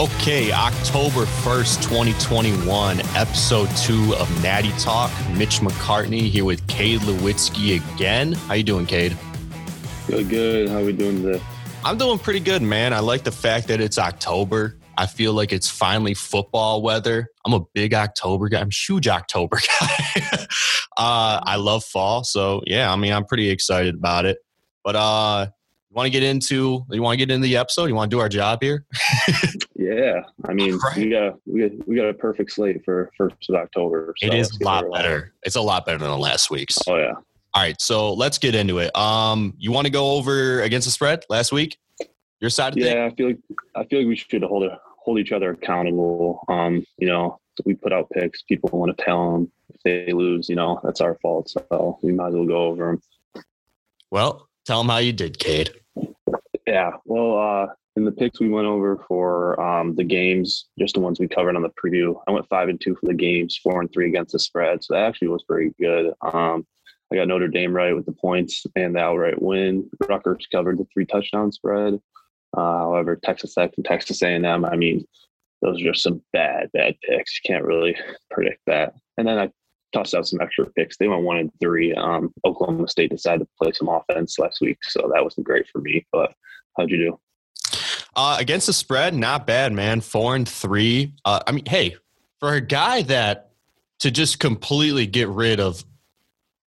Okay, October 1st, 2021, episode two of Natty Talk. Mitch McCartney here with Cade Lewitsky again. How you doing, Cade? Good, good. How we doing today? I'm doing pretty good, man. I like the fact that it's October. I feel like it's finally football weather. I'm a big October guy. I'm a huge October guy. uh, I love fall. So yeah, I mean, I'm pretty excited about it. But uh, you want to get into you want to get into the episode? You want to do our job here? yeah, I mean, right. we got we got we got a perfect slate for first of October. So it is a lot better. It's a lot better than the last week's. Oh yeah. All right, so let's get into it. Um, you want to go over against the spread last week? Your side? yeah, I feel like I feel like we should hold it, hold each other accountable. Um, you know, we put out picks. People want to tell them if they lose, you know, that's our fault. So we might as well go over them. Well, tell them how you did, Cade. Yeah. Well, uh, in the picks we went over for um, the games, just the ones we covered on the preview, I went five and two for the games, four and three against the spread. So that actually was pretty good. Um, I got Notre Dame right with the points and the outright win. Rutgers covered the three touchdown spread. Uh, however, Texas Tech and Texas A&M, I mean, those are just some bad, bad picks. You can't really predict that. And then I tossed out some extra picks. They went one and three. Um, Oklahoma State decided to play some offense last week, so that wasn't great for me. But how'd you do? Uh, against the spread, not bad, man. Four and three. Uh, I mean, hey, for a guy that to just completely get rid of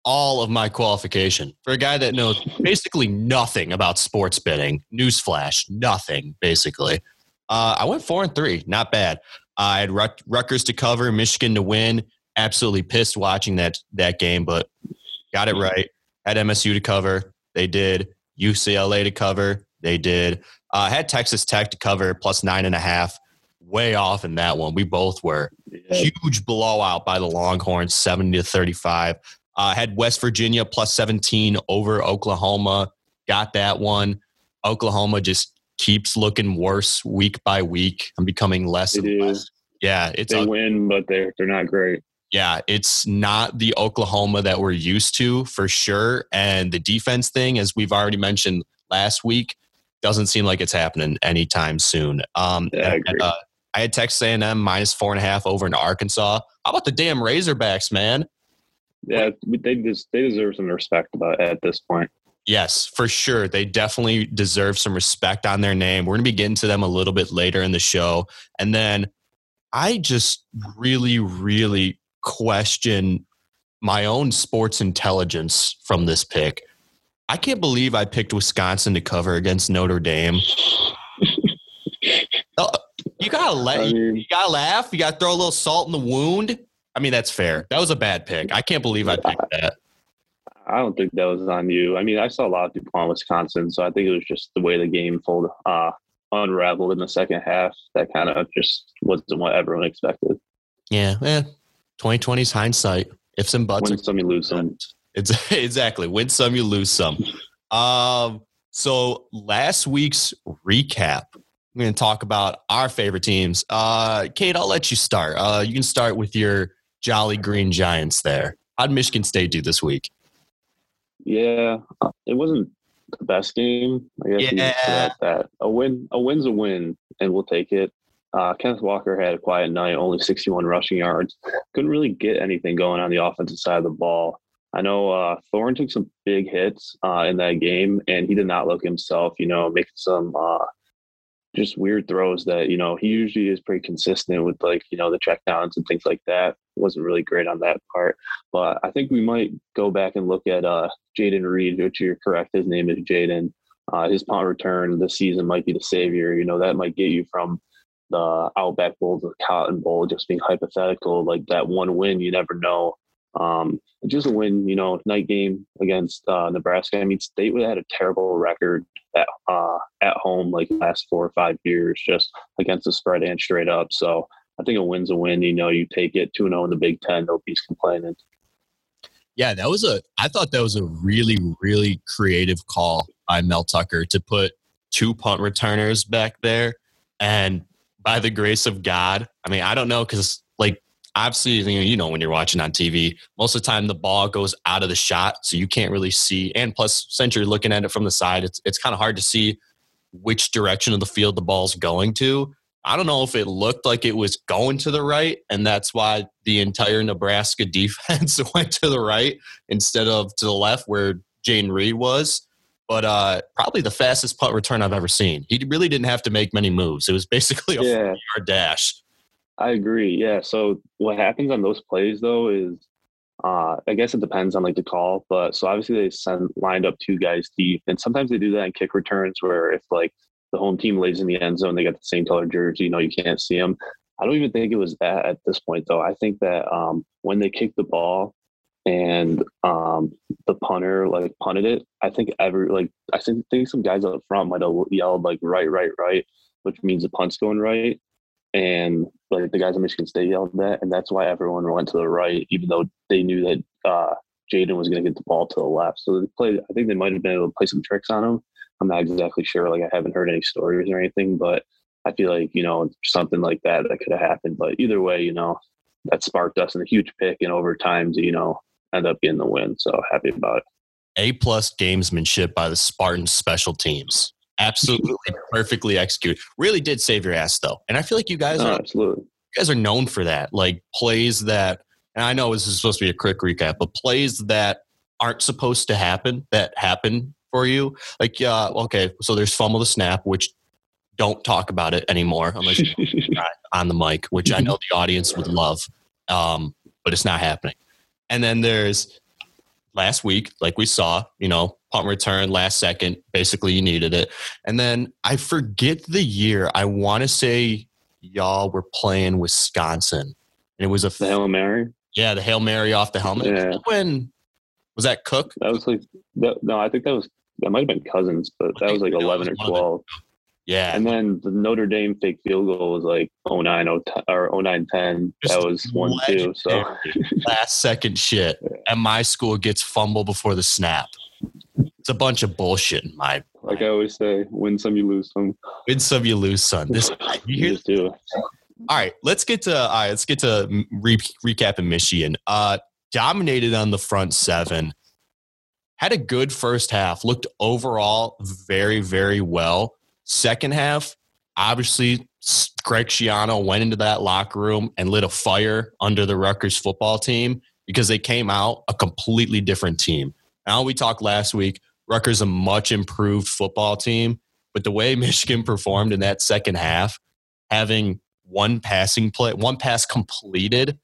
all of my qualification for a guy that knows basically nothing about sports betting. Newsflash, nothing basically. Uh, I went four and three, not bad. I had Rut- Rutgers to cover, Michigan to win. Absolutely pissed watching that that game, but got it right. Had MSU to cover, they did. UCLA to cover, they did. Uh, had Texas Tech to cover plus nine and a half. Way off in that one. We both were. Huge blowout by the Longhorns, 70 to 35. Uh, had West Virginia plus 17 over Oklahoma. Got that one. Oklahoma just keeps looking worse week by week. I'm becoming less it and is. less. Yeah, it's they a, win, but they're they're not great. Yeah, it's not the Oklahoma that we're used to for sure. And the defense thing, as we've already mentioned last week, doesn't seem like it's happening anytime soon. Um, yeah, I, and, uh, I had Texas A&M minus four and a half over in Arkansas. How about the damn Razorbacks, man? Yeah, they just they deserve some respect about at this point. Yes, for sure. They definitely deserve some respect on their name. We're going to be getting to them a little bit later in the show. And then I just really, really question my own sports intelligence from this pick. I can't believe I picked Wisconsin to cover against Notre Dame. oh, you gotta let I mean, you gotta laugh. You gotta throw a little salt in the wound. I mean, that's fair. That was a bad pick. I can't believe I picked that. I don't think that was on you. I mean, I saw a lot of people on Wisconsin, so I think it was just the way the game folded, uh, unraveled in the second half. That kind of just wasn't what everyone expected. Yeah, eh. 2020's hindsight. If some buts, win some, you lose some. It's exactly win some, you lose some. Um, so last week's recap. I'm going to talk about our favorite teams. Uh, Cade, I'll let you start. Uh, you can start with your Jolly Green Giants there. How'd Michigan State do this week? Yeah, it wasn't the best game. I guess yeah. that. A win, a win's a win, and we'll take it. Uh, Kenneth Walker had a quiet night, only 61 rushing yards. Couldn't really get anything going on the offensive side of the ball. I know uh, Thorne took some big hits uh, in that game, and he did not look himself. You know, making some uh, just weird throws that you know he usually is pretty consistent with like you know the checkdowns and things like that. Wasn't really great on that part, but I think we might go back and look at uh, Jayden Reed, which you're correct. His name is Jaden. Uh, his punt return this season might be the savior. You know that might get you from the Outback Bowl to the Cotton Bowl, just being hypothetical. Like that one win, you never know. Um, just a win, you know, night game against uh, Nebraska. I mean, State had a terrible record at uh, at home like last four or five years, just against the spread and straight up. So I think a win's a win. You know, you take it two zero oh in the Big Ten, nobody's complaining. Yeah, that was a. I thought that was a really, really creative call by Mel Tucker to put two punt returners back there, and by the grace of God, I mean, I don't know because obviously you know when you're watching on TV, most of the time the ball goes out of the shot, so you can't really see. And plus, since you're looking at it from the side, it's it's kind of hard to see which direction of the field the ball's going to. I don't know if it looked like it was going to the right, and that's why the entire Nebraska defense went to the right instead of to the left where jane Reed was. But uh, probably the fastest punt return I've ever seen. He really didn't have to make many moves. It was basically a yeah. yard dash. I agree. Yeah. So what happens on those plays though is, uh, I guess it depends on like the call, but so obviously they send lined up two guys deep, and sometimes they do that in kick returns where if like the home team lays in the end zone, they got the same color jersey, you know, you can't see them. I don't even think it was that at this point though. I think that um, when they kicked the ball and um, the punter like punted it, I think every like I think, think some guys up front might have yelled like right, right, right, which means the punt's going right and like the guys in Michigan State yelled that, and that's why everyone went to the right, even though they knew that uh, Jayden was going to get the ball to the left. So they played. I think they might have been able to play some tricks on him. I'm not exactly sure. Like I haven't heard any stories or anything, but I feel like you know something like that that could have happened. But either way, you know that sparked us in a huge pick in overtime to you know end up getting the win. So happy about it. A plus gamesmanship by the Spartans special teams absolutely perfectly executed. Really did save your ass though, and I feel like you guys are absolutely you guys are known for that. Like plays that, and I know this is supposed to be a quick recap, but plays that aren't supposed to happen that happen for you. Like, uh, okay, so there's fumble the snap, which don't talk about it anymore unless you're on the mic, which I know the audience would love, um, but it's not happening. And then there's last week, like we saw, you know, punt return last second. Basically, you needed it. And then I forget the year. I want to say y'all were playing Wisconsin, and it was a the Hail Mary. Yeah, the Hail Mary off the helmet. Yeah. When was that Cook? That was like that, no, I think that was that might have been Cousins, but that was like eleven or twelve. Yeah. And then the Notre Dame fake field goal was like 09, or 09 10. That was one, two. So last second shit. And my school gets fumble before the snap. It's a bunch of bullshit in my. Like I always say, win some, you lose some. Win some, you lose some. This you hear? All right, let's get to all right. Let's get to re- recap in Michigan. Uh, dominated on the front seven. Had a good first half. Looked overall very, very well. Second half, obviously, Greg Schiano went into that locker room and lit a fire under the Rutgers football team because they came out a completely different team. Now we talked last week. Rutgers a much improved football team, but the way Michigan performed in that second half, having one passing play, one pass completed,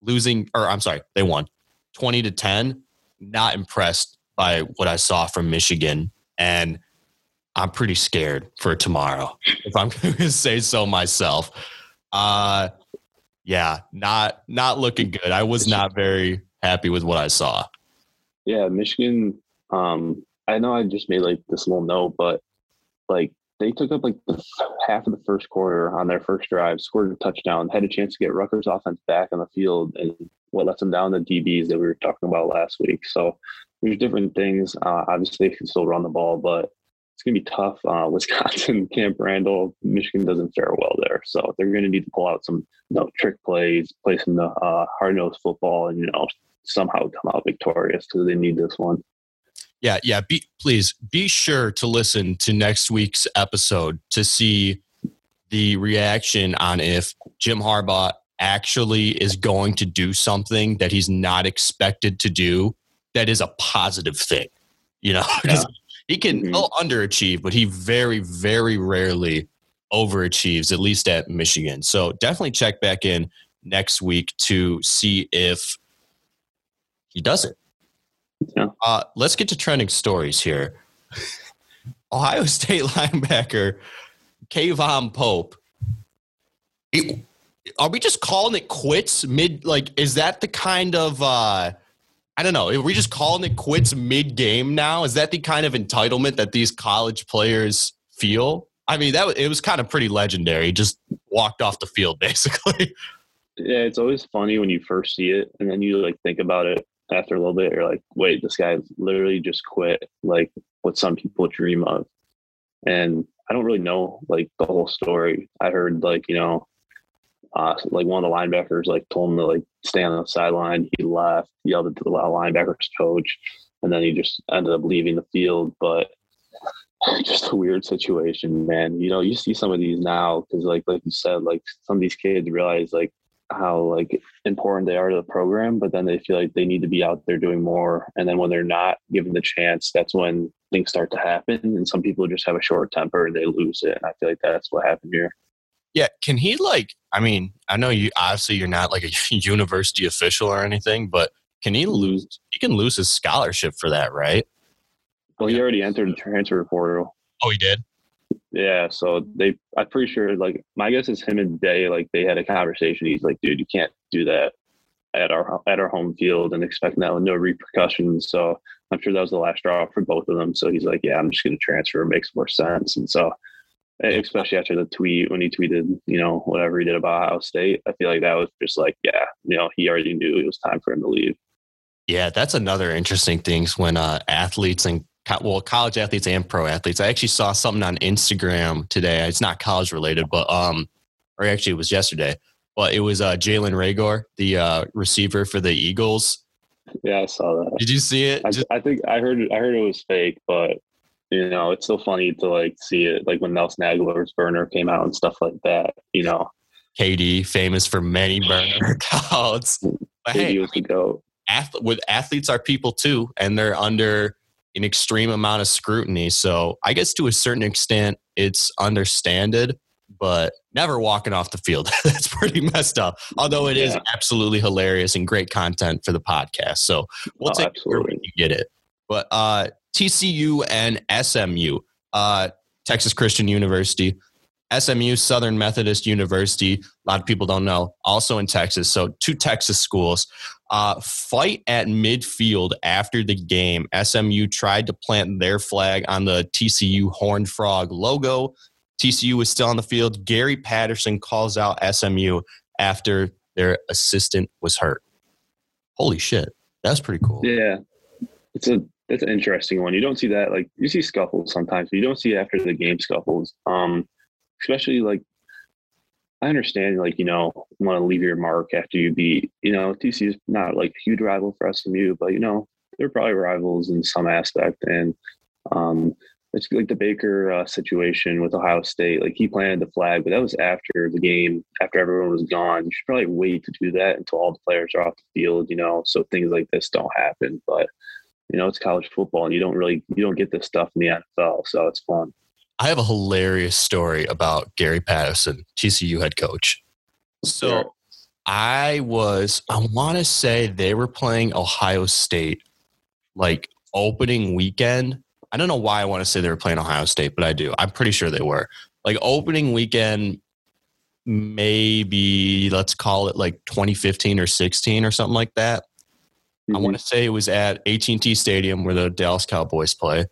losing, or I'm sorry, they won 20 to 10. Not impressed by what I saw from Michigan. And I'm pretty scared for tomorrow, if I'm going to say so myself. Uh, yeah, not not looking good. I was not very happy with what I saw. Yeah, Michigan. Um, I know I just made like this little note, but like they took up like the half of the first quarter on their first drive, scored a touchdown, had a chance to get Rutgers offense back on the field, and what lets them down the DBs that we were talking about last week. So there's different things. Uh, obviously, they can still run the ball, but it's going to be tough. Uh, Wisconsin, Camp Randall, Michigan doesn't fare well there, so they're going to need to pull out some you know trick plays, play some uh, hard nosed football, and you know somehow come out victorious because they need this one. Yeah, yeah. Be, please be sure to listen to next week's episode to see the reaction on if Jim Harbaugh actually is going to do something that he's not expected to do that is a positive thing. You know, yeah. He can mm-hmm. underachieve, but he very, very rarely overachieves, at least at Michigan. So definitely check back in next week to see if he does it. Yeah. Uh, let's get to trending stories here. Ohio State linebacker K'Vaughan Pope. It, are we just calling it quits mid? Like, is that the kind of uh, I don't know. Are we just calling it quits mid game now? Is that the kind of entitlement that these college players feel? I mean, that it was kind of pretty legendary. Just walked off the field basically. Yeah, it's always funny when you first see it, and then you like think about it after a little bit, you're like, wait, this guy literally just quit, like what some people dream of. And I don't really know like the whole story. I heard like, you know, uh, like one of the linebackers like told him to like stay on the sideline. He left, yelled at the linebackers coach, and then he just ended up leaving the field. But just a weird situation, man. You know, you see some of these now because, like, like you said, like some of these kids realize like how like important they are to the program, but then they feel like they need to be out there doing more. And then when they're not given the chance, that's when things start to happen. And some people just have a short temper and they lose it. And I feel like that's what happened here. Yeah, can he like? I mean, I know you obviously you're not like a university official or anything, but can he lose? He can lose his scholarship for that, right? Well, he already entered the transfer portal. Oh, he did. Yeah, so they, I'm pretty sure. Like, my guess is him and Day, like, they had a conversation. He's like, "Dude, you can't do that at our at our home field and expecting that with no repercussions." So I'm sure that was the last straw for both of them. So he's like, "Yeah, I'm just going to transfer. It makes more sense." And so, especially after the tweet when he tweeted, you know, whatever he did about Ohio State, I feel like that was just like, yeah, you know, he already knew it was time for him to leave. Yeah, that's another interesting thing when uh, athletes and well, college athletes and pro athletes. I actually saw something on Instagram today. It's not college related, but um, or actually it was yesterday. But it was uh, Jalen Reagor, the uh, receiver for the Eagles. Yeah, I saw that. Did you see it? I, Just, I think I heard I heard it was fake, but you know, it's so funny to like see it, like when Nelson Agholor's burner came out and stuff like that. You know, KD famous for many burner. But hey, was the goat. Ath- with athletes are people too, and they're under an extreme amount of scrutiny. So I guess to a certain extent, it's understanded, but never walking off the field. That's pretty messed up. Although it yeah. is absolutely hilarious and great content for the podcast. So we'll oh, take absolutely. it when you get it. But uh, TCU and SMU, uh, Texas Christian University, SMU, Southern Methodist University. A lot of people don't know, also in Texas. So two Texas schools uh, fight at midfield after the game. SMU tried to plant their flag on the TCU Horned Frog logo. TCU was still on the field. Gary Patterson calls out SMU after their assistant was hurt. Holy shit. That's pretty cool. Yeah. It's a it's an interesting one. You don't see that like you see scuffles sometimes, you don't see after the game scuffles. Um especially like I understand, like, you know, want to leave your mark after you beat, you know, TC is not like a huge rival for SMU, but, you know, they're probably rivals in some aspect. And um, it's like the Baker uh, situation with Ohio State. Like, he planted the flag, but that was after the game, after everyone was gone. You should probably wait to do that until all the players are off the field, you know, so things like this don't happen. But, you know, it's college football and you don't really, you don't get this stuff in the NFL. So it's fun. I have a hilarious story about Gary Patterson, TCU head coach. So I was, I want to say they were playing Ohio State like opening weekend. I don't know why I want to say they were playing Ohio State, but I do. I'm pretty sure they were. Like opening weekend, maybe let's call it like 2015 or 16 or something like that. Mm-hmm. I want to say it was at AT&T Stadium where the Dallas Cowboys play.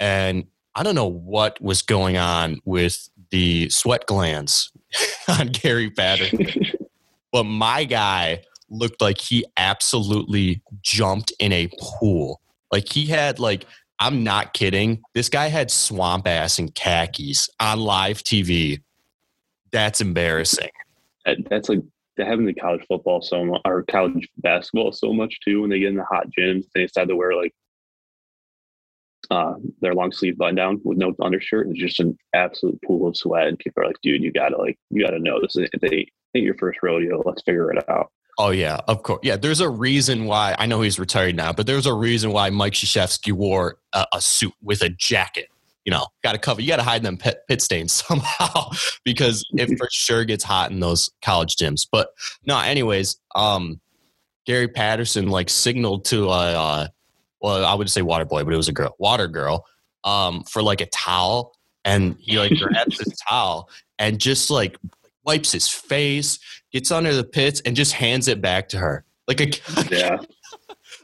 And I don't know what was going on with the sweat glands on Gary Patterson, but my guy looked like he absolutely jumped in a pool. Like he had like I'm not kidding. This guy had swamp ass and khakis on live TV. That's embarrassing. That's like they have in the college football so much, or college basketball so much too. When they get in the hot gyms, they decide to wear like uh, their long sleeve button down with no undershirt. It's just an absolute pool of sweat. And people are like, dude, you gotta like, you gotta know this. If they ain't your first rodeo, let's figure it out. Oh yeah, of course. Yeah, there's a reason why I know he's retired now, but there's a reason why Mike Krzyzewski wore a, a suit with a jacket. You know, got to cover. You got to hide them pit, pit stains somehow because it for sure gets hot in those college gyms. But no, anyways, um, Gary Patterson like signaled to a, uh, well, I would say water boy, but it was a girl, water girl, um, for like a towel. And he like grabs his towel and just like wipes his face, gets under the pits, and just hands it back to her. Like a yeah.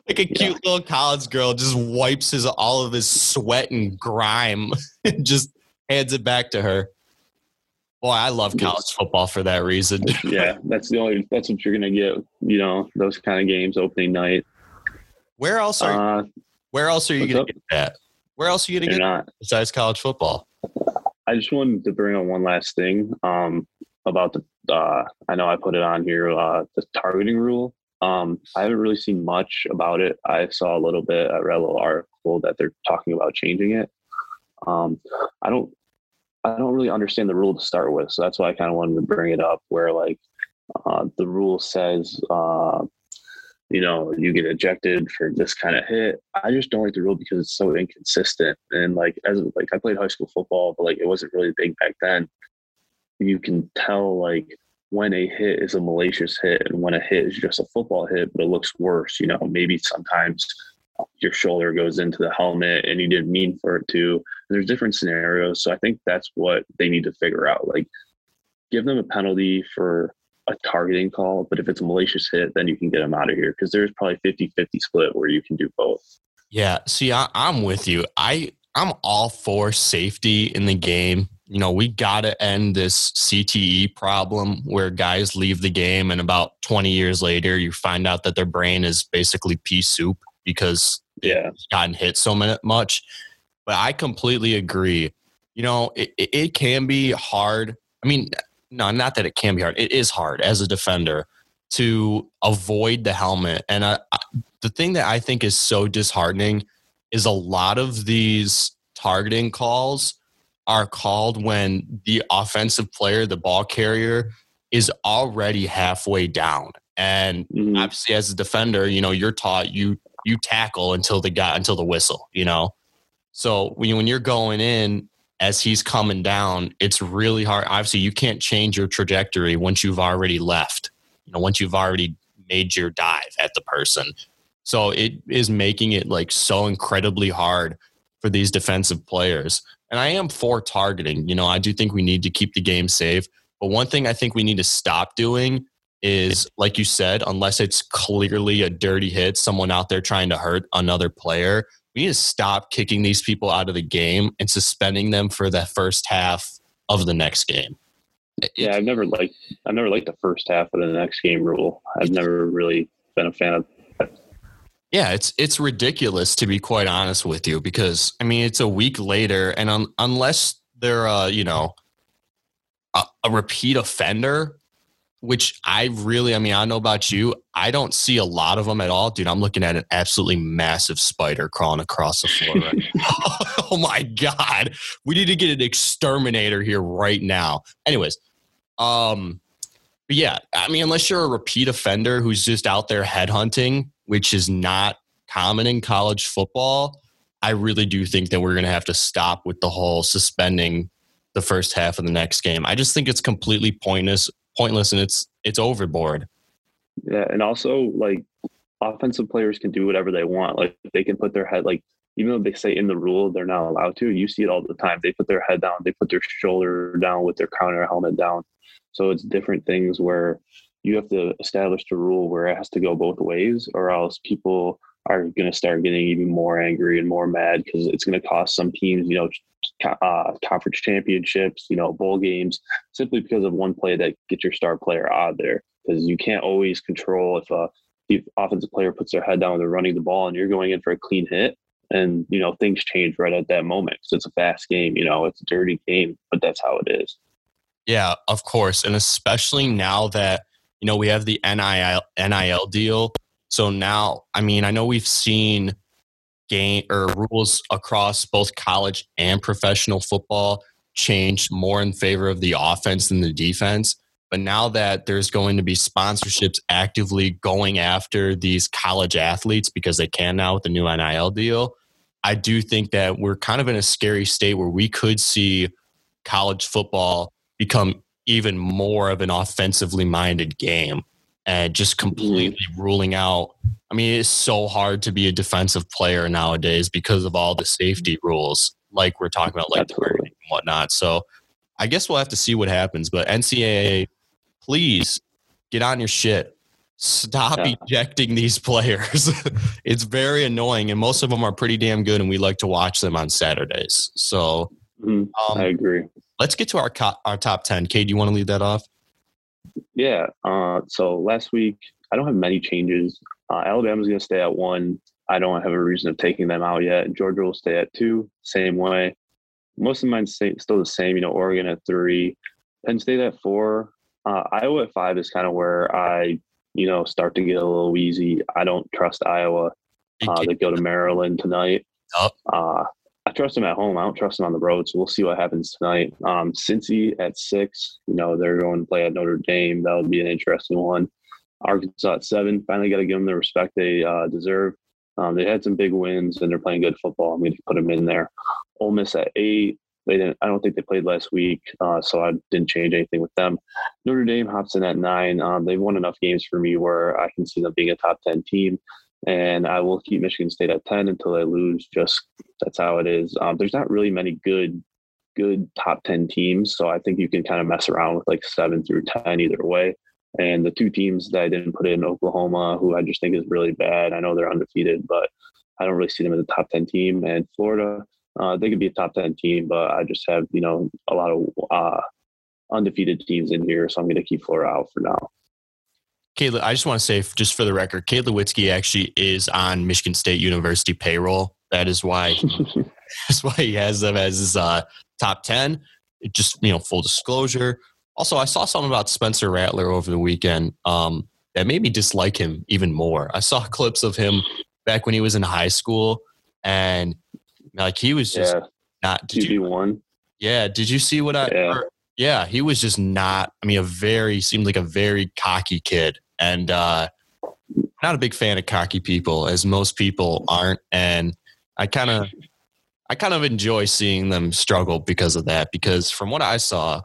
Like a cute yeah. little college girl just wipes his all of his sweat and grime and just hands it back to her. Boy, I love college football for that reason. yeah, that's the only that's what you're gonna get, you know, those kind of games opening night. Where else are uh, where else are you going to get that? Where else are you going to get not. besides college football? I just wanted to bring on one last thing um, about the. Uh, I know I put it on here. Uh, the targeting rule. Um, I haven't really seen much about it. I saw a little bit. I read a little article that they're talking about changing it. Um, I don't I don't really understand the rule to start with, so that's why I kind of wanted to bring it up. Where like uh, the rule says, uh, you know, you get ejected for this kind of hit. I just don't like the rule because it's so inconsistent. And like as like I played high school football, but like it wasn't really big back then. You can tell like when a hit is a malicious hit and when a hit is just a football hit, but it looks worse. You know, maybe sometimes your shoulder goes into the helmet and you didn't mean for it to. There's different scenarios. So I think that's what they need to figure out. Like give them a penalty for a targeting call, but if it's a malicious hit, then you can get them out of here because there's probably 50 50 split where you can do both. Yeah. See, I, I'm with you. I, I'm all for safety in the game. You know, we got to end this CTE problem where guys leave the game and about 20 years later, you find out that their brain is basically pea soup because yeah, it's gotten hit so much. But I completely agree. You know, it, it can be hard. I mean, no, not that it can be hard. It is hard as a defender to avoid the helmet. And I, I, the thing that I think is so disheartening is a lot of these targeting calls are called when the offensive player, the ball carrier, is already halfway down. And mm-hmm. obviously, as a defender, you know you're taught you you tackle until the guy until the whistle, you know. So when when you're going in as he's coming down, it's really hard. Obviously, you can't change your trajectory once you've already left. You know, once you've already made your dive at the person. So it is making it like so incredibly hard for these defensive players. And I am for targeting. You know, I do think we need to keep the game safe. But one thing I think we need to stop doing is like you said, unless it's clearly a dirty hit, someone out there trying to hurt another player, we need to stop kicking these people out of the game and suspending them for the first half of the next game. Yeah, I've never liked I've never liked the first half of the next game rule. I've never really been a fan of yeah, it's it's ridiculous to be quite honest with you because I mean it's a week later, and un, unless they're uh, you know a, a repeat offender, which I really, I mean, I know about you. I don't see a lot of them at all. Dude, I'm looking at an absolutely massive spider crawling across the floor right oh my God. We need to get an exterminator here right now. Anyways, um, yeah, I mean, unless you're a repeat offender who's just out there headhunting, which is not common in college football, I really do think that we're going to have to stop with the whole suspending the first half of the next game. I just think it's completely pointless pointless and it's it's overboard. Yeah, and also like offensive players can do whatever they want. Like they can put their head like even though they say in the rule they're not allowed to, you see it all the time. They put their head down, they put their shoulder down with their counter helmet down. So it's different things where you have to establish the rule where it has to go both ways, or else people are going to start getting even more angry and more mad because it's going to cost some teams, you know, uh, conference championships, you know, bowl games, simply because of one play that gets your star player out there. Because you can't always control if a the offensive player puts their head down and they're running the ball and you're going in for a clean hit. And, you know, things change right at that moment. So it's a fast game, you know, it's a dirty game, but that's how it is. Yeah, of course. And especially now that, you know, we have the NIL, NIL deal. So now, I mean, I know we've seen game or rules across both college and professional football changed more in favor of the offense than the defense. But now that there's going to be sponsorships actively going after these college athletes because they can now with the new NIL deal, I do think that we're kind of in a scary state where we could see college football become even more of an offensively minded game and just mm-hmm. completely ruling out. I mean, it's so hard to be a defensive player nowadays because of all the safety rules, like we're talking about, like and whatnot. So I guess we'll have to see what happens. But NCAA, please get on your shit. Stop yeah. ejecting these players. it's very annoying, and most of them are pretty damn good, and we like to watch them on Saturdays. So mm, um, I agree. Let's get to our co- our top ten. Cade, do you want to lead that off? Yeah. Uh, so last week, I don't have many changes. Uh, Alabama's going to stay at one. I don't have a reason of taking them out yet. Georgia will stay at two, same way. Most of mine stay, still the same. You know, Oregon at three, Penn State at four. Uh, Iowa at five is kind of where I, you know, start to get a little wheezy. I don't trust Iowa. Uh, they go to Maryland tonight. Uh, trust them at home. I don't trust them on the road. So we'll see what happens tonight. Um, Cincy at six. You know they're going to play at Notre Dame. That would be an interesting one. Arkansas at seven. Finally, got to give them the respect they uh, deserve. Um, they had some big wins and they're playing good football. I'm going to put them in there. Ole Miss at eight. They didn't. I don't think they played last week, uh, so I didn't change anything with them. Notre Dame hops in at nine. Um, they've won enough games for me where I can see them being a top ten team, and I will keep Michigan State at ten until they lose. Just that's how it is. Um, there's not really many good, good top ten teams, so I think you can kind of mess around with like seven through ten either way. And the two teams that I didn't put in Oklahoma, who I just think is really bad. I know they're undefeated, but I don't really see them as a top 10 team. And Florida, uh, they could be a top 10 team, but I just have, you know, a lot of uh, undefeated teams in here. So I'm going to keep Florida out for now. Kayla, I just want to say, just for the record, Cade Witzke actually is on Michigan State University payroll. That is why that's why he has them as his uh, top ten. It just you know, full disclosure. Also, I saw something about Spencer Rattler over the weekend um, that made me dislike him even more. I saw clips of him back when he was in high school, and like he was just yeah. not. Did you one? Yeah. Did you see what I? Yeah. yeah, he was just not. I mean, a very seemed like a very cocky kid, and uh, not a big fan of cocky people, as most people aren't. And I kind of, I kind of enjoy seeing them struggle because of that. Because from what I saw,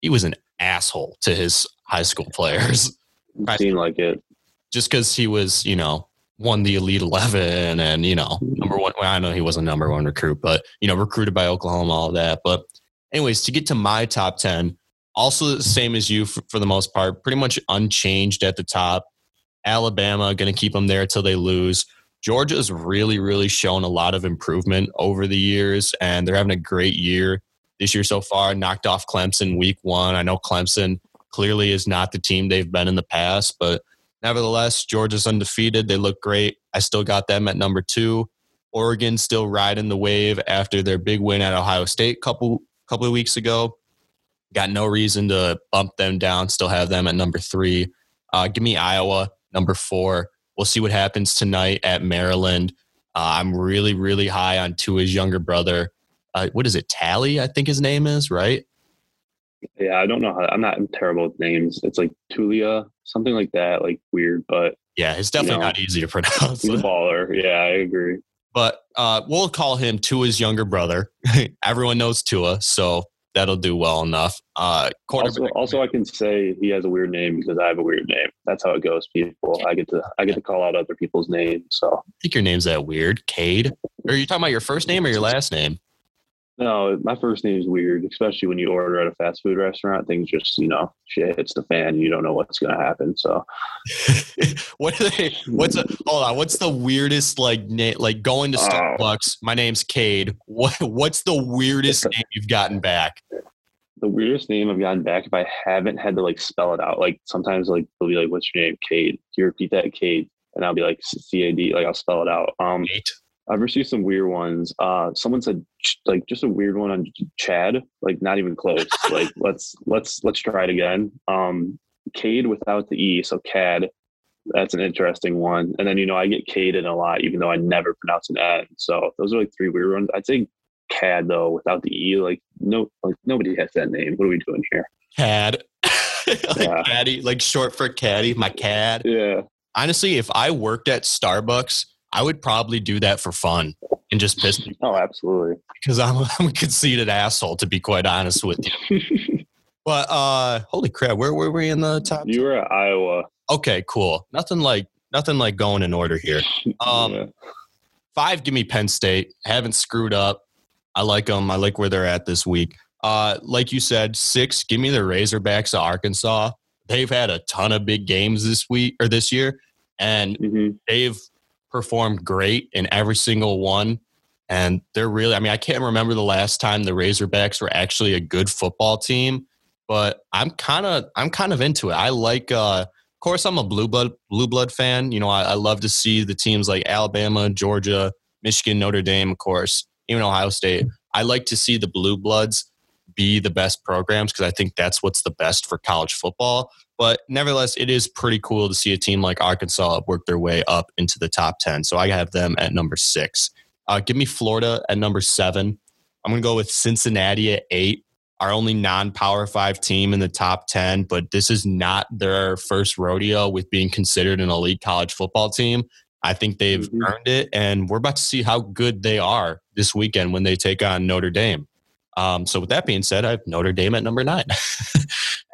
he was an asshole to his high school players. Seemed like it. Just because he was, you know, won the Elite Eleven, and you know, number one. Well, I know he was a number one recruit, but you know, recruited by Oklahoma, all that. But anyways, to get to my top ten, also the same as you for, for the most part, pretty much unchanged at the top. Alabama going to keep them there until they lose. Georgia's really, really shown a lot of improvement over the years, and they're having a great year this year so far. Knocked off Clemson week one. I know Clemson clearly is not the team they've been in the past, but Nevertheless, Georgia's undefeated. They look great. I still got them at number two. Oregon still riding the wave after their big win at Ohio State couple couple of weeks ago. Got no reason to bump them down. Still have them at number three. Uh, give me Iowa number four. We'll see what happens tonight at Maryland. Uh, I'm really really high on Tua's younger brother. Uh, what is it? Tally, I think his name is right. Yeah, I don't know how. I'm not I'm terrible with names. It's like Tulia, something like that, like weird, but yeah, it's definitely you know, not easy to pronounce. He's a baller. Yeah, I agree. But uh, we'll call him Tua's younger brother. Everyone knows Tua, so that'll do well enough. Uh, also, also, I can say he has a weird name because I have a weird name. That's how it goes, people. I get to I get to call out other people's names. So I think your name's that weird, Cade. Are you talking about your first name or your last name? No, my first name is weird, especially when you order at a fast food restaurant. Things just, you know, shit hits the fan. And you don't know what's going to happen. So, what are they? What's a hold on? What's the weirdest like name? Like going to oh. Starbucks. my name's Cade. What What's the weirdest name you've gotten back? The weirdest name I've gotten back if I haven't had to like spell it out. Like sometimes like they'll be like, "What's your name?" Cade. Can you repeat that, Cade? And I'll be like, "C A D." Like I'll spell it out. Um, I've received some weird ones. Uh, someone said like just a weird one on Chad, like not even close. like let's let's let's try it again. Um, Cade without the e, so Cad. That's an interesting one. And then you know I get Caden a lot, even though I never pronounce an N. So those are like three weird ones. I'd say Cad though without the e. Like no, like nobody has that name. What are we doing here? Cad. like yeah. caddy, like short for caddy, my cad. Yeah. Honestly, if I worked at Starbucks I would probably do that for fun and just piss people. Oh, absolutely. Because I'm, I'm a conceited asshole, to be quite honest with you. but uh, holy crap, where, where were we in the top? You were at Iowa. Okay, cool. Nothing like nothing like going in order here. Um, yeah. Five, give me Penn State. Haven't screwed up. I like them. I like where they're at this week. Uh, like you said, six, give me the Razorbacks of Arkansas. They've had a ton of big games this week or this year, and mm-hmm. they've performed great in every single one. And they're really, I mean, I can't remember the last time the Razorbacks were actually a good football team, but I'm kind of, I'm kind of into it. I like, uh, of course, I'm a blue blood, blue blood fan. You know, I, I love to see the teams like Alabama, Georgia, Michigan, Notre Dame, of course, even Ohio State. I like to see the blue bloods be the best programs because I think that's what's the best for college football. But nevertheless, it is pretty cool to see a team like Arkansas work their way up into the top 10. So I have them at number six. Uh, give me Florida at number seven. I'm going to go with Cincinnati at eight, our only non power five team in the top 10, but this is not their first rodeo with being considered an elite college football team. I think they've mm-hmm. earned it, and we're about to see how good they are this weekend when they take on Notre Dame. Um, so, with that being said, I have Notre Dame at number nine.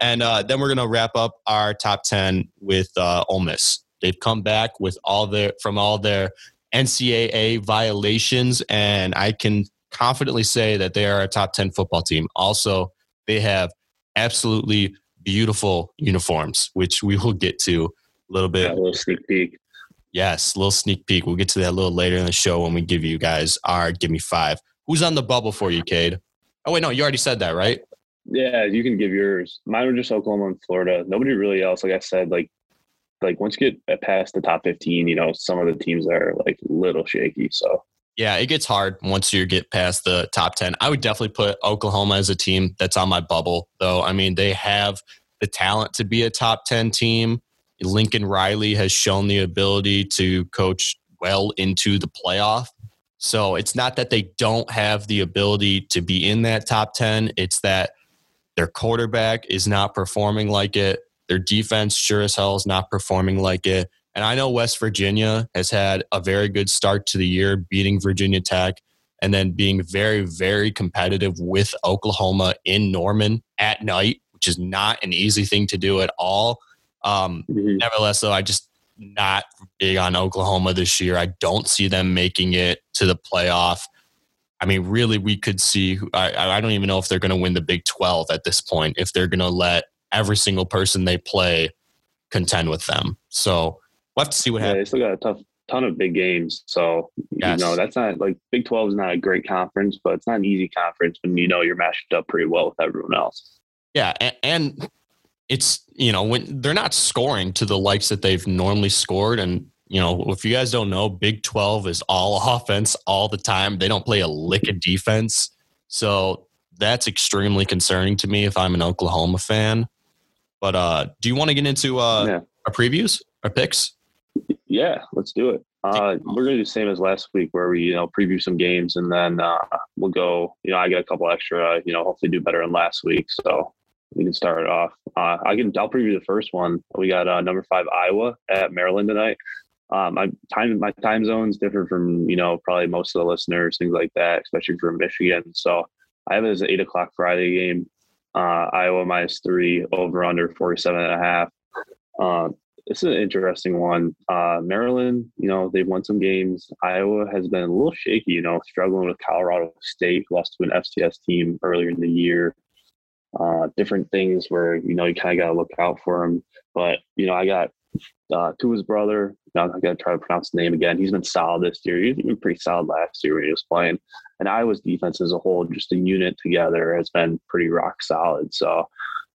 and uh, then we're going to wrap up our top 10 with uh, Ole Miss. They've come back with all their from all their NCAA violations, and I can confidently say that they are a top 10 football team. Also, they have absolutely beautiful uniforms, which we will get to a little bit. Yeah, a little sneak peek. Yes, a little sneak peek. We'll get to that a little later in the show when we give you guys our give me five. Who's on the bubble for you, Cade? Oh wait, no, you already said that, right? Yeah, you can give yours. Mine were just Oklahoma and Florida. Nobody really else. Like I said, like like once you get uh, past the top 15, you know, some of the teams are like little shaky. So yeah, it gets hard once you get past the top 10. I would definitely put Oklahoma as a team that's on my bubble, though. I mean, they have the talent to be a top 10 team. Lincoln Riley has shown the ability to coach well into the playoff. So it's not that they don't have the ability to be in that top 10, it's that their quarterback is not performing like it. Their defense sure as hell is not performing like it. And I know West Virginia has had a very good start to the year, beating Virginia Tech and then being very, very competitive with Oklahoma in Norman at night, which is not an easy thing to do at all. Um, mm-hmm. Nevertheless, though, I just not big on Oklahoma this year. I don't see them making it to the playoff. I mean, really, we could see. I, I don't even know if they're going to win the Big 12 at this point, if they're going to let every single person they play contend with them. So we'll have to see what yeah, happens. They still got a tough ton of big games. So yes. you know that's not like Big Twelve is not a great conference, but it's not an easy conference when you know you're matched up pretty well with everyone else. Yeah, and, and it's you know when they're not scoring to the likes that they've normally scored, and you know if you guys don't know, Big Twelve is all offense all the time. They don't play a lick of defense, so that's extremely concerning to me if I'm an Oklahoma fan. But uh, do you want to get into uh, yeah. our previews, our picks? Yeah, let's do it. Uh, we're gonna do the same as last week, where we you know preview some games, and then uh, we'll go. You know, I get a couple extra. You know, hopefully do better than last week, so we can start it off. Uh, I can. I'll preview the first one. We got uh, number five Iowa at Maryland tonight. Um, my time my time zone's different from you know probably most of the listeners, things like that, especially from Michigan. So I have it as an eight o'clock Friday game. Uh, Iowa minus three over under 47 and a half. Uh, it's an interesting one. Uh, Maryland, you know, they've won some games. Iowa has been a little shaky, you know, struggling with Colorado State, lost to an FCS team earlier in the year. Uh, different things where, you know, you kind of got to look out for them. But, you know, I got uh, Tua's brother. I'm gonna try to pronounce the name again. He's been solid this year. He's been pretty solid last year when he was playing. And Iowa's defense as a whole, just a unit together, has been pretty rock solid. So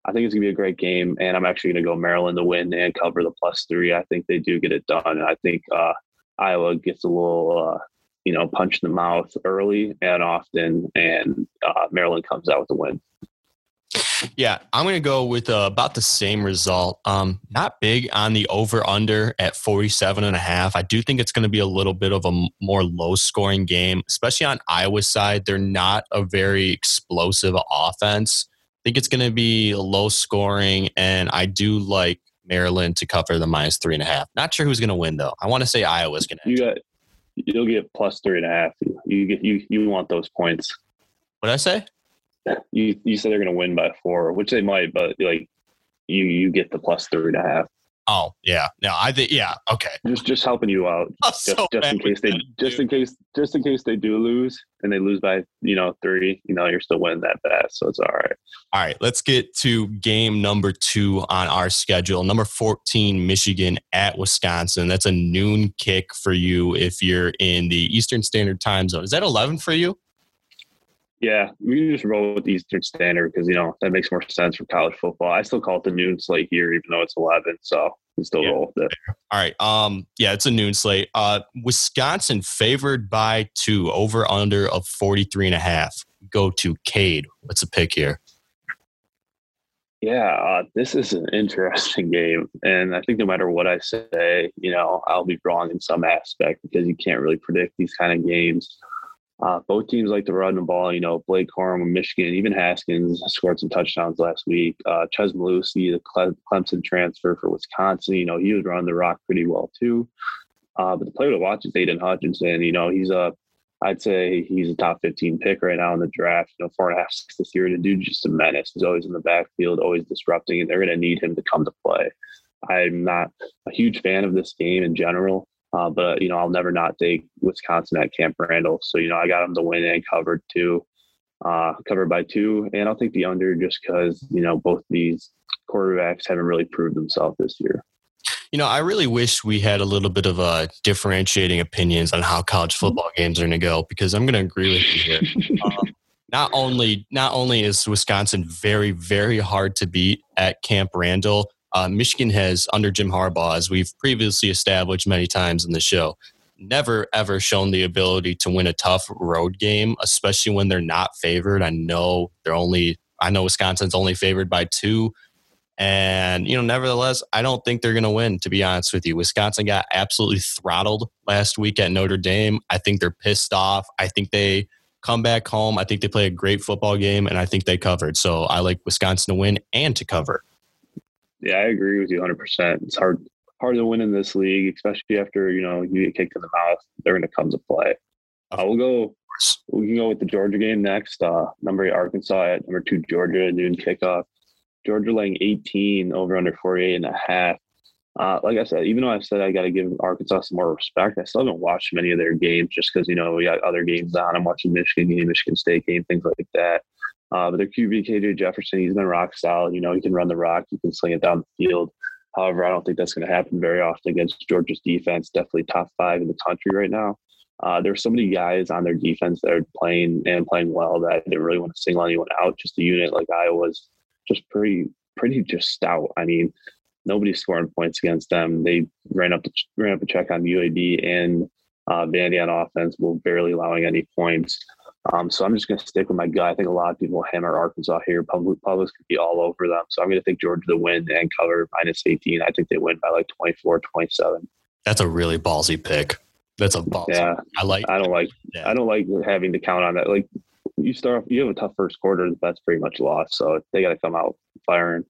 I think it's gonna be a great game, and I'm actually gonna go Maryland to win and cover the plus three. I think they do get it done, and I think uh, Iowa gets a little, uh, you know, punch in the mouth early and often, and uh, Maryland comes out with the win. Yeah, I'm going to go with uh, about the same result. Um, not big on the over under at 47 and a half. I do think it's going to be a little bit of a more low scoring game, especially on Iowa's side. They're not a very explosive offense. I think it's going to be low scoring, and I do like Maryland to cover the minus three and a half. Not sure who's going to win though. I want to say Iowa's going to. You got, you'll get plus three and a half. You get you you want those points. What I say? You you said they're going to win by four, which they might, but like you you get the plus three and a half. Oh yeah, no, I think yeah, okay. Just just helping you out, just, so just in case they just in case just in case they do lose and they lose by you know three, you know you're still winning that bet, so it's all right. All right, let's get to game number two on our schedule. Number fourteen, Michigan at Wisconsin. That's a noon kick for you if you're in the Eastern Standard Time zone. Is that eleven for you? Yeah, we just roll with Eastern Standard because you know that makes more sense for college football. I still call it the noon slate here, even though it's eleven. So we still yeah. roll with it. All right. Um. Yeah, it's a noon slate. Uh, Wisconsin favored by two, over under of 43 and a half. Go to Cade. What's the pick here? Yeah, uh, this is an interesting game. And I think no matter what I say, you know, I'll be wrong in some aspect because you can't really predict these kind of games. Uh, both teams like to run the ball. You know, Blake Corum Michigan, even Haskins scored some touchdowns last week. Uh, Chez Mellusi, the Clemson transfer for Wisconsin, you know, he was running the rock pretty well too. Uh, but the player to watch is Aidan Hutchinson. You know, he's a I'd say he's a top 15 pick right now in the draft. You know, four and a half six this year. The dude just a menace. He's always in the backfield, always disrupting, and they're going to need him to come to play. I'm not a huge fan of this game in general, uh, but you know, I'll never not take Wisconsin at Camp Randall. So you know, I got them to win and covered two, uh, covered by two, and I'll take the under just because you know both these quarterbacks haven't really proved themselves this year. You know, I really wish we had a little bit of uh, differentiating opinions on how college mm-hmm. football games are going to go because I'm going to agree with you here. um, not only not only is Wisconsin very very hard to beat at Camp Randall, uh, Michigan has under Jim Harbaugh, as we've previously established many times in the show, never ever shown the ability to win a tough road game, especially when they're not favored. I know they're only I know Wisconsin's only favored by two. And, you know, nevertheless, I don't think they're going to win, to be honest with you. Wisconsin got absolutely throttled last week at Notre Dame. I think they're pissed off. I think they come back home. I think they play a great football game, and I think they covered. So I like Wisconsin to win and to cover. Yeah, I agree with you 100%. It's hard hard to win in this league, especially after, you know, you get kicked in the mouth. They're going to come to play. Uh, we'll go. We can go with the Georgia game next. Uh, number eight Arkansas at number two Georgia noon kickoff. Georgia laying 18 over under 48 and a half. Uh, like I said, even though I've said I got to give Arkansas some more respect, I still haven't watched many of their games just because, you know, we got other games on. I'm watching Michigan game, Michigan State game, things like that. Uh, but their QB, KJ Jefferson, he's been rock solid. You know, he can run the rock, he can sling it down the field. However, I don't think that's going to happen very often against Georgia's defense. Definitely top five in the country right now. Uh, there's so many guys on their defense that are playing and playing well that I didn't really want to single anyone out. Just a unit like Iowa's just pretty pretty just stout. I mean, nobody's scoring points against them. They ran up the, ran up a check on UAB and uh, Vandy on offense, while barely allowing any points. Um, so I'm just going to stick with my guy. I think a lot of people hammer Arkansas here. Public Publix could be all over them. So I'm going to think Georgia to win and cover minus 18. I think they win by like 24, 27. That's a really ballsy pick. That's a ballsy. Yeah, I like. I don't like. Yeah. I don't like having to count on that. Like you start off, you have a tough first quarter. That's pretty much lost. So they got to come out firing.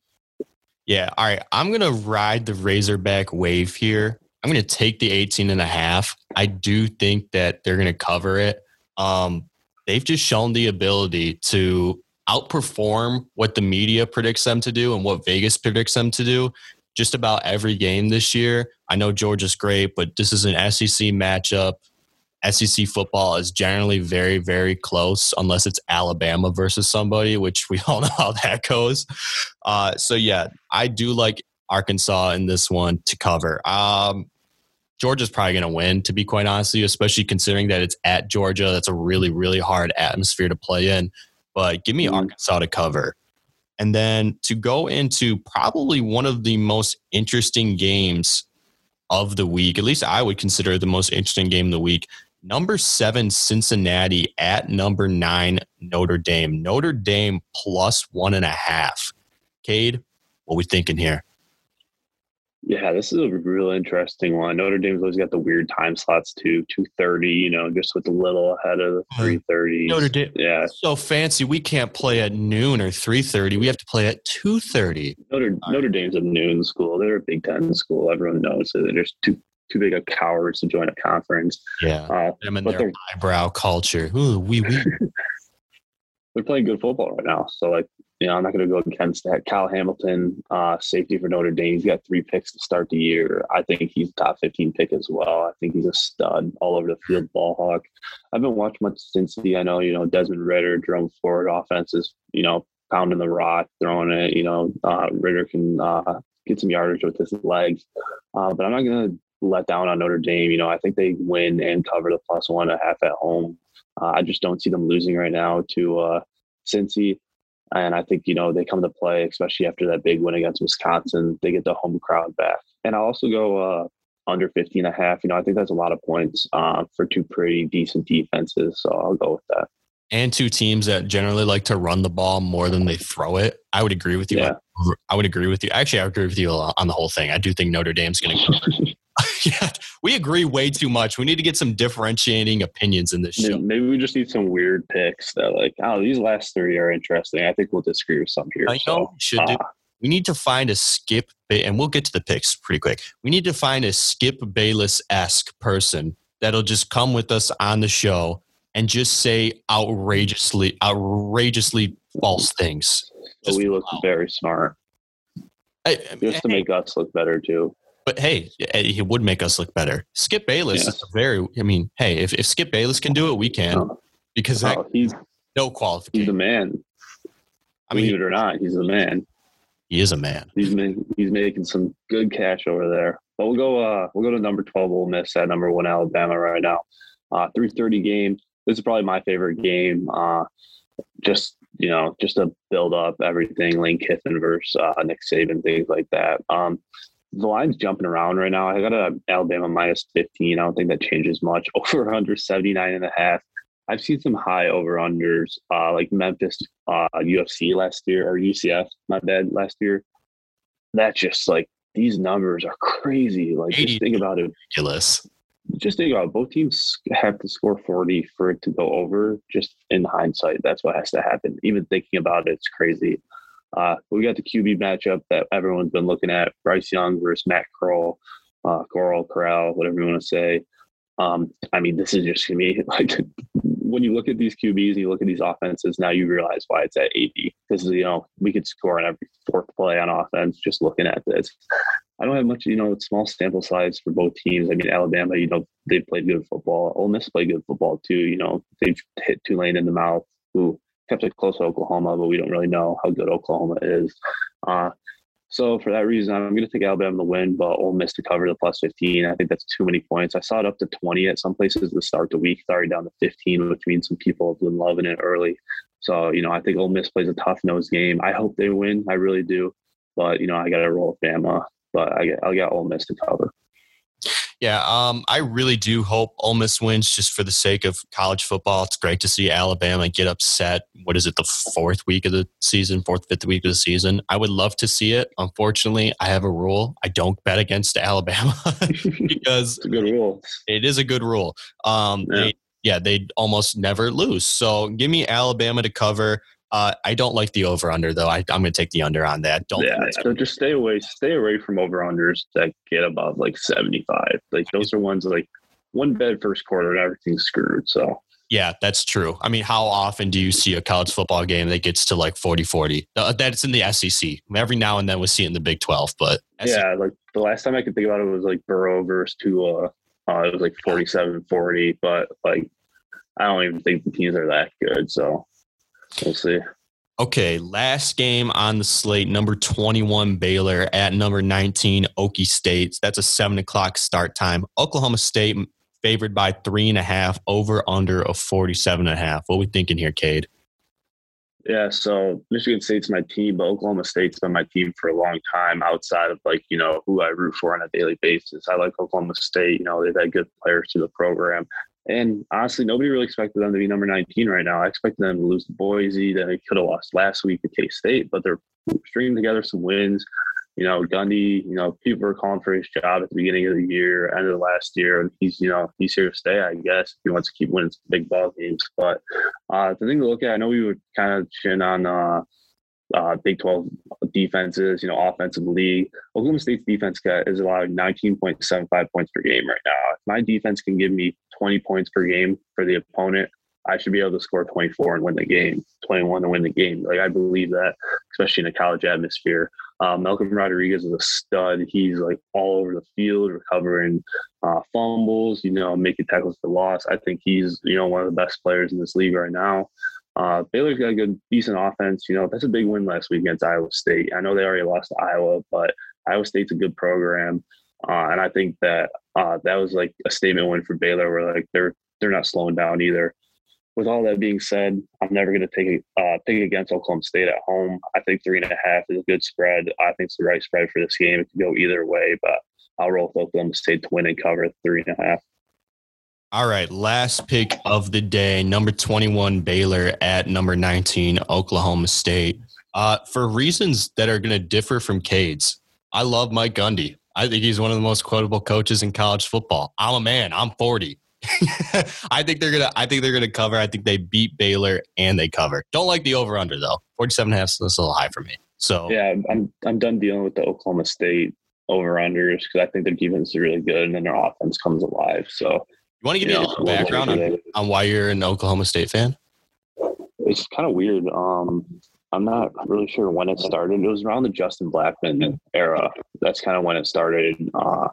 Yeah. All right. I'm going to ride the Razorback wave here. I'm going to take the 18 and a half. I do think that they're going to cover it. Um, they've just shown the ability to outperform what the media predicts them to do and what Vegas predicts them to do just about every game this year. I know Georgia's great, but this is an SEC matchup. SEC football is generally very, very close unless it's Alabama versus somebody, which we all know how that goes. Uh, so, yeah, I do like Arkansas in this one to cover. Um, Georgia's probably going to win, to be quite honest with you, especially considering that it's at Georgia. That's a really, really hard atmosphere to play in. But give me mm. Arkansas to cover. And then to go into probably one of the most interesting games of the week, at least I would consider the most interesting game of the week, number seven Cincinnati at number nine Notre Dame. Notre Dame plus one and a half. Cade, what we thinking here? Yeah, this is a real interesting one. Notre Dame's always got the weird time slots too. Two thirty, you know, just with a little ahead of the three thirty. Notre Dame, yeah, so fancy. We can't play at noon or three thirty. We have to play at two thirty. Notre Notre Dame's a noon school. They're a Big Ten school. Everyone knows it. They're just too too big of cowards to join a conference. Yeah, uh, them and their eyebrow culture. Ooh, wee wee. they're playing good football right now. So like, you know, I'm not going to go against that. Kyle Hamilton, uh, safety for Notre Dame. He's got three picks to start the year. I think he's top 15 pick as well. I think he's a stud all over the field ball hawk. I've been watching much since the, I know, you know, Desmond Ridder, Jerome Ford offenses, you know, pounding the rock, throwing it, you know, uh, Ridder can uh, get some yardage with his legs. Uh, but I'm not going to let down on Notre Dame. You know, I think they win and cover the plus one and a half at home. Uh, I just don't see them losing right now to uh, Cincy. And I think, you know, they come to play, especially after that big win against Wisconsin. They get the home crowd back. And I'll also go uh, under 15 and a half. You know, I think that's a lot of points uh, for two pretty decent defenses. So I'll go with that. and two teams that generally like to run the ball more than they throw it. I would agree with you. Yeah. I would agree with you. Actually, I agree with you on the whole thing. I do think Notre Dame's going to. yeah, we agree way too much. We need to get some differentiating opinions in this show. Maybe we just need some weird picks that, like, oh, these last three are interesting. I think we'll disagree with some here. I know so, should uh, do. We need to find a Skip, and we'll get to the picks pretty quick. We need to find a Skip Bayless esque person that'll just come with us on the show and just say outrageously, outrageously false things. So we look wow. very smart. I, just to make us look better too. But hey, he would make us look better. Skip Bayless yes. is very. I mean, hey, if, if Skip Bayless can do it, we can. Oh. Because oh, he's no qualification. He's the man. I mean, believe it or not, he's the man. He is a man. He's making he's making some good cash over there. But we'll go. Uh, we'll go to number twelve. Ole Miss at number one Alabama right now. Uh, three thirty game. This is probably my favorite game. Uh, just you know, just to build up everything. Lane Kiffin versus uh, Nick Saban, things like that. Um, the line's jumping around right now. I got a Alabama minus 15. I don't think that changes much. Over under 79 and a half. I've seen some high over unders, uh, like Memphis uh, UFC last year or UCF, my bad, last year. That's just like these numbers are crazy. Like just think about it. Ridiculous. Just think about it. both teams have to score 40 for it to go over. Just in hindsight, that's what has to happen. Even thinking about it, it's crazy. Uh, we got the QB matchup that everyone's been looking at: Bryce Young versus Matt Corral, uh, Coral Corral, whatever you want to say. Um, I mean, this is just gonna be like when you look at these QBs, and you look at these offenses. Now you realize why it's at 80 because you know we could score on every fourth play on offense just looking at this. I don't have much, you know, small sample size for both teams. I mean, Alabama, you know, they played good football. Ole Miss played good football too. You know, they've hit Tulane in the mouth, who kept it close to Oklahoma, but we don't really know how good Oklahoma is. Uh, so for that reason, I'm going to take Alabama to win, but Ole Miss to cover the plus 15. I think that's too many points. I saw it up to 20 at some places to start the week, It's already down to 15, which means some people have been loving it early. So, you know, I think Ole Miss plays a tough nose game. I hope they win. I really do. But, you know, I got to roll with Bama. But I get, I'll get Ole Miss to cover. Yeah, um, I really do hope Ole Miss wins just for the sake of college football. It's great to see Alabama get upset. What is it, the fourth week of the season, fourth, fifth week of the season? I would love to see it. Unfortunately, I have a rule. I don't bet against Alabama because it's a good rule. It is a good rule. Um, yeah. They, yeah, they almost never lose. So give me Alabama to cover. Uh, I don't like the over under though. I, am going to take the under on that. Don't. Yeah. So just stay away. Stay away from over unders that get above like 75. Like those are ones like one bed first quarter and everything's screwed. So. Yeah, that's true. I mean, how often do you see a college football game that gets to like 40 40? Uh, that's in the SEC. Every now and then we see it in the Big 12, but. Yeah, like the last time I could think about it was like Burrow versus Tua. Uh, it was like 47 40, but like I don't even think the teams are that good. So We'll see. Okay, last game on the slate, number 21 Baylor at number 19 Okie State. That's a seven o'clock start time. Oklahoma State favored by three and a half, over under of 47 and a half. What are we thinking here, Cade? Yeah, so Michigan State's my team, but Oklahoma State's been my team for a long time outside of like, you know, who I root for on a daily basis. I like Oklahoma State. You know, they've had good players to the program. And honestly, nobody really expected them to be number 19 right now. I expected them to lose to Boise. Then they could have lost last week at K State, but they're stringing together some wins. You know, Gundy, you know, people were calling for his job at the beginning of the year, end of the last year, and he's, you know, he's here to stay, I guess, if he wants to keep winning some big ball games. But uh, the thing to look at, I know we were kind of chin on uh, uh, Big 12 defenses, you know, offensive league. Oklahoma State's defense is allowing 19.75 points per game right now. If my defense can give me 20 points per game for the opponent, I should be able to score 24 and win the game, 21 to win the game. Like I believe that, especially in a college atmosphere. Um, Malcolm Rodriguez is a stud. He's like all over the field, recovering uh, fumbles, you know, making tackles for loss. I think he's, you know, one of the best players in this league right now. Uh, Baylor's got a good, decent offense. You know, that's a big win last week against Iowa State. I know they already lost to Iowa, but Iowa State's a good program, uh, and I think that uh, that was like a statement win for Baylor, where like they're they're not slowing down either. With all that being said, I'm never going to take uh, pick against Oklahoma State at home. I think three and a half is a good spread. I think it's the right spread for this game. It could go either way, but I'll roll with Oklahoma State to win and cover three and a half. All right, last pick of the day, number 21 Baylor at number 19 Oklahoma State. Uh, for reasons that are going to differ from Cade's, I love Mike Gundy. I think he's one of the most quotable coaches in college football. I'm a man. I'm 40. I think they're gonna. I think they're gonna cover. I think they beat Baylor and they cover. Don't like the over under though. 47 half is a little high for me. So yeah, I'm I'm done dealing with the Oklahoma State over unders because I think their defense is really good and then their offense comes alive. So you want to give me know, a background on, on why you're an Oklahoma State fan? It's kind of weird. Um, I'm not really sure when it started. It was around the Justin Blackmon era. That's kind of when it started. Uh,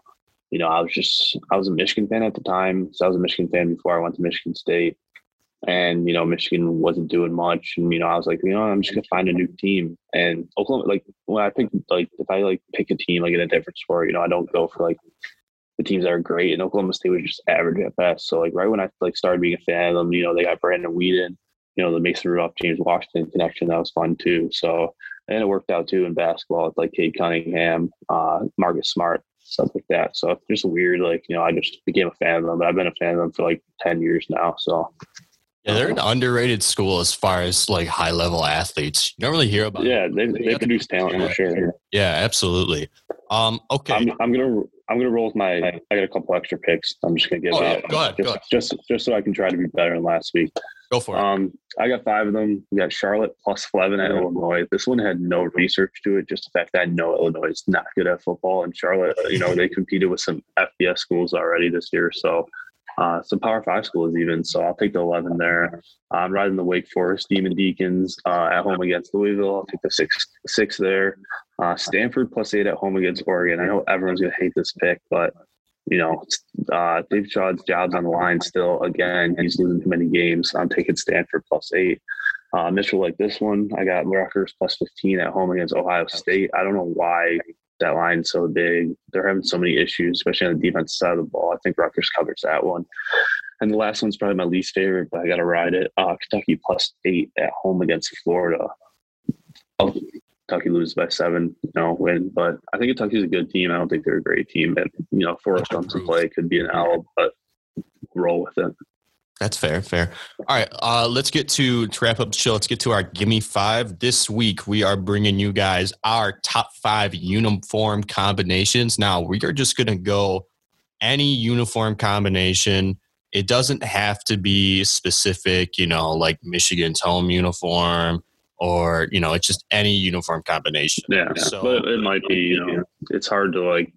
you know, I was just I was a Michigan fan at the time. So I was a Michigan fan before I went to Michigan State. And, you know, Michigan wasn't doing much. And, you know, I was like, you know, I'm just gonna find a new team. And Oklahoma, like when I pick like if I like pick a team like in a different sport, you know, I don't go for like the teams that are great, and Oklahoma State was just average at best. So like right when I like started being a fan of them, you know, they got Brandon Weeden, you know, the Mason Rudolph James Washington connection that was fun too. So and it worked out too in basketball with like Cade Cunningham, uh, Marcus Smart, stuff like that. So it's just weird, like you know, I just became a fan of them. But I've been a fan of them for like ten years now. So yeah, they're an underrated school as far as like high level athletes. You don't really hear about. Yeah, they they, they produce talent for sure. Yeah, absolutely. Um, okay, I'm, I'm, gonna I'm gonna roll with my. I got a couple extra picks. I'm just gonna give oh, out. Yeah. Go ahead. Just, go ahead. just just so I can try to be better than last week. Go for it. Um, I got five of them. We got Charlotte plus eleven at Illinois. This one had no research to it. Just the fact that I know Illinois is not good at football, and Charlotte, you know, they competed with some FBS schools already this year. So uh, some Power Five schools even. So I'll take the 11 there. I'm riding the Wake Forest Demon Deacons uh, at home against Louisville. I'll take the six six there. Uh, Stanford plus eight at home against Oregon. I know everyone's gonna hate this pick, but you know, uh, Dave Shaw's job's on the line still. Again, he's losing too many games. I'm taking Stanford plus eight. Uh, Mitchell like this one. I got Rutgers plus 15 at home against Ohio State. I don't know why that line's so big. They're having so many issues, especially on the defense side of the ball. I think Rutgers covers that one. And the last one's probably my least favorite, but I got to ride it. Uh, Kentucky plus eight at home against Florida. Oh, Kentucky loses by seven, you know, win. But I think Kentucky's a good team. I don't think they're a great team. And, you know, Forest comes to play could be an L, but roll with it. That's fair, fair. All right, uh, let's get to to wrap up the show. Let's get to our gimme five. This week we are bringing you guys our top five uniform combinations. Now we are just going to go any uniform combination. It doesn't have to be specific, you know, like Michigan's home uniform or you know, it's just any uniform combination. Yeah, so, but it might be. You know, it's hard to like,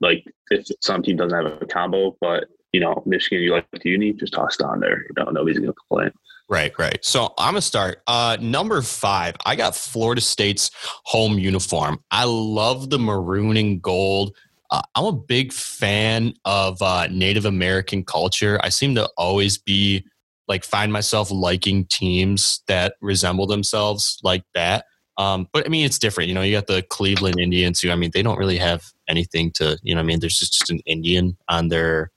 like if some team doesn't have a combo, but you know, Michigan, you like the uni, just toss it on there. You know, nobody's going to complain. Right, right. So I'm gonna start. Uh, number five, I got Florida State's home uniform. I love the maroon and gold. Uh, I'm a big fan of uh, Native American culture. I seem to always be like find myself liking teams that resemble themselves like that. Um, but I mean, it's different. You know, you got the Cleveland Indians who, I mean, they don't really have anything to, you know, I mean, there's just just an Indian on their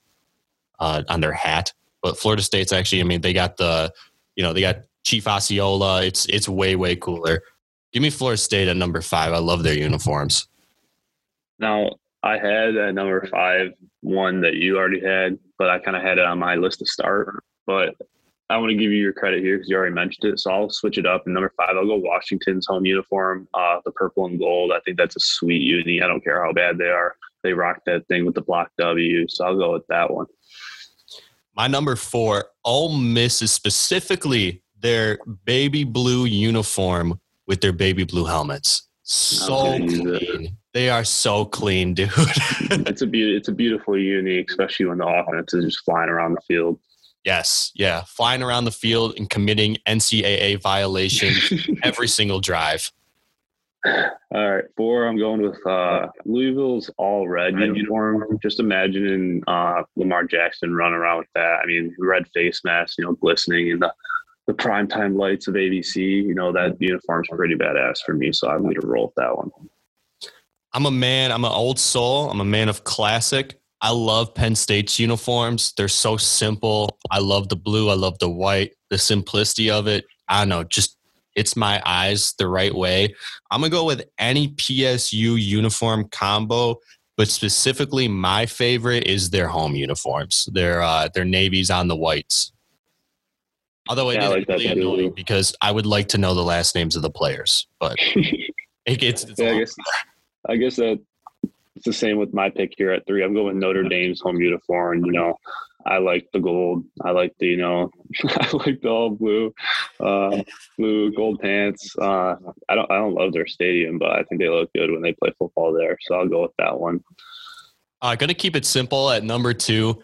uh, on their hat. But Florida State's actually, I mean, they got the, you know, they got Chief Osceola. It's it's way way cooler. Give me Florida State at number five. I love their uniforms. Now I had at number five one that you already had, but I kind of had it on my list to start. But I want to give you your credit here because you already mentioned it. So I'll switch it up. And number five, I'll go Washington's home uniform, uh, the purple and gold. I think that's a sweet uni. I don't care how bad they are. They rock that thing with the block W. So I'll go with that one. My number four, Ole Miss is specifically their baby blue uniform with their baby blue helmets. So clean. They are so clean, dude. it's a be- it's a beautiful uni, especially when the offense is just flying around the field. Yes, yeah, flying around the field and committing NCAA violations every single drive. All right, four. I'm going with uh, Louisville's all red uniform. Just imagining uh, Lamar Jackson running around with that. I mean, red face mask, you know, glistening in the the primetime lights of ABC. You know, that uniform's pretty badass for me. So I'm going to roll with that one. I'm a man. I'm an old soul. I'm a man of classic. I love Penn State's uniforms. They're so simple. I love the blue. I love the white. The simplicity of it. I don't know. Just it's my eyes the right way. I'm gonna go with any PSU uniform combo but specifically my favorite is their home uniforms. Their uh, their navies on the whites. Although it Yeah, I is like that really too. because I would like to know the last names of the players, but it gets Yeah, I guess I guess that it's the same with my pick here at three. I'm going Notre Dame's home uniform. You know, I like the gold. I like the you know, I like the all blue, uh, blue gold pants. Uh, I don't I don't love their stadium, but I think they look good when they play football there. So I'll go with that one. Uh, going to keep it simple at number two.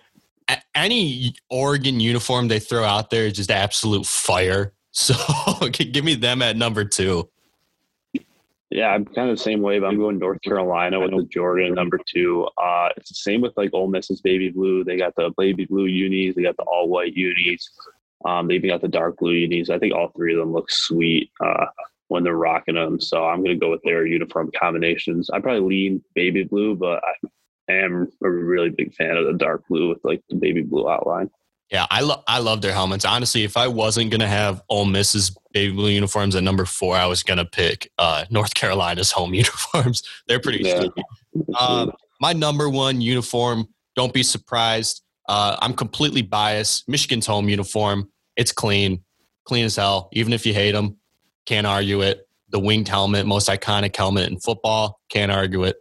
A- any Oregon uniform they throw out there is just absolute fire. So give me them at number two. Yeah, I'm kind of the same way, but I'm going North Carolina with the Jordan number two. Uh, it's the same with like Ole Miss's baby blue. They got the baby blue unis. They got the all white unis. Um, they even got the dark blue unis. I think all three of them look sweet uh, when they're rocking them. So I'm going to go with their uniform combinations. I probably lean baby blue, but I am a really big fan of the dark blue with like the baby blue outline. Yeah, I love I love their helmets. Honestly, if I wasn't gonna have Ole Miss's baby blue uniforms at number four, I was gonna pick uh, North Carolina's home uniforms. They're pretty Yeah. Um, my number one uniform. Don't be surprised. Uh, I'm completely biased. Michigan's home uniform. It's clean, clean as hell. Even if you hate them, can't argue it. The winged helmet, most iconic helmet in football. Can't argue it.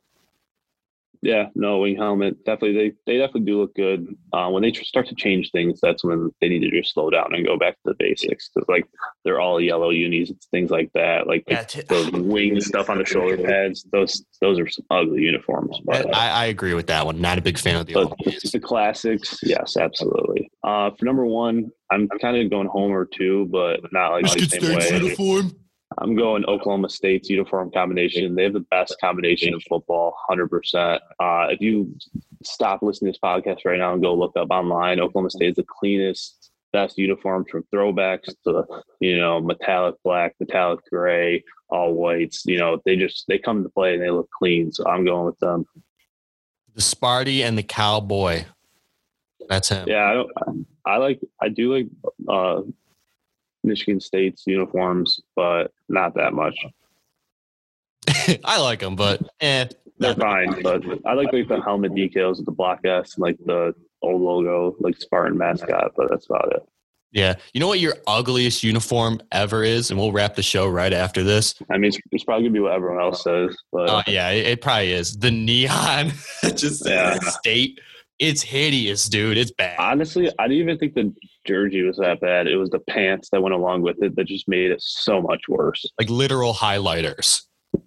Yeah, no wing helmet. Definitely, they they definitely do look good. Uh, when they tr- start to change things, that's when they need to just slow down and go back to the basics. Because like they're all yellow unis, it's things like that. Like Yeah, t- the wing stuff on the shoulder pads. Those those are some ugly uniforms. But, uh, I, I agree with that one. Not a big fan of the but old. the, the classics, yes, absolutely. Uh, for number one, I'm kind of going Homer too, but not like the same way. uniform. I'm going Oklahoma State's uniform combination. They have the best combination of football, 100%. Uh, if you stop listening to this podcast right now and go look up online, Oklahoma State is the cleanest, best uniforms from throwbacks to, you know, metallic black, metallic gray, all whites. You know, they just, they come to play and they look clean. So I'm going with them. The Sparty and the Cowboy. That's him. Yeah, I, don't, I like, I do like uh, Michigan State's uniforms, but not that much. I like them, but eh. They're fine, but I like like the helmet decals with the block S and like the old logo, like Spartan mascot, but that's about it. Yeah. You know what your ugliest uniform ever is? And we'll wrap the show right after this. I mean, it's, it's probably gonna be what everyone else says, but Oh, yeah. It, it probably is. The neon just Yeah. state. It's hideous, dude. It's bad. honestly, I didn't even think the jersey was that bad. It was the pants that went along with it that just made it so much worse. Like literal highlighters.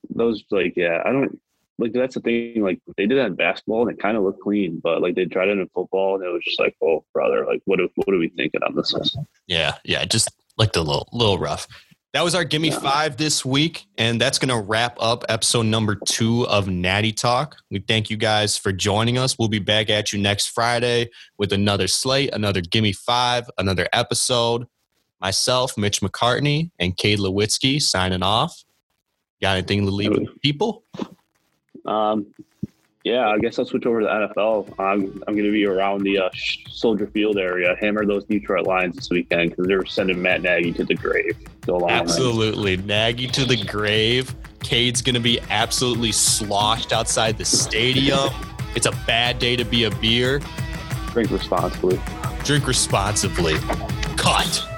Those like, yeah, I don't like that's the thing. Like they did that in basketball and it kind of looked clean, but like they tried it in football and it was just like, oh brother, like what are, what are we thinking on this one? Yeah. Yeah. Just like the little, little rough. That was our Gimme Yeah. Five this week. And that's going to wrap up episode number two of Natty Talk. We thank you guys for joining us. We'll be back at you next Friday with another slate, another Gimme Five, another episode. Myself, Mitch McCartney, and Cade Lewitsky signing off. Got anything to leave with people? Um, yeah, I guess I'll switch over to the NFL. I'm, I'm going to be around the uh, Soldier Field area, hammer those Detroit Lions this weekend because they're sending Matt Nagy to the grave. Go along with it. Absolutely. Nagy to the grave. Cade's going to be absolutely sloshed outside the stadium. It's a bad day to be a beer. Drink responsibly. Drink responsibly. Cut.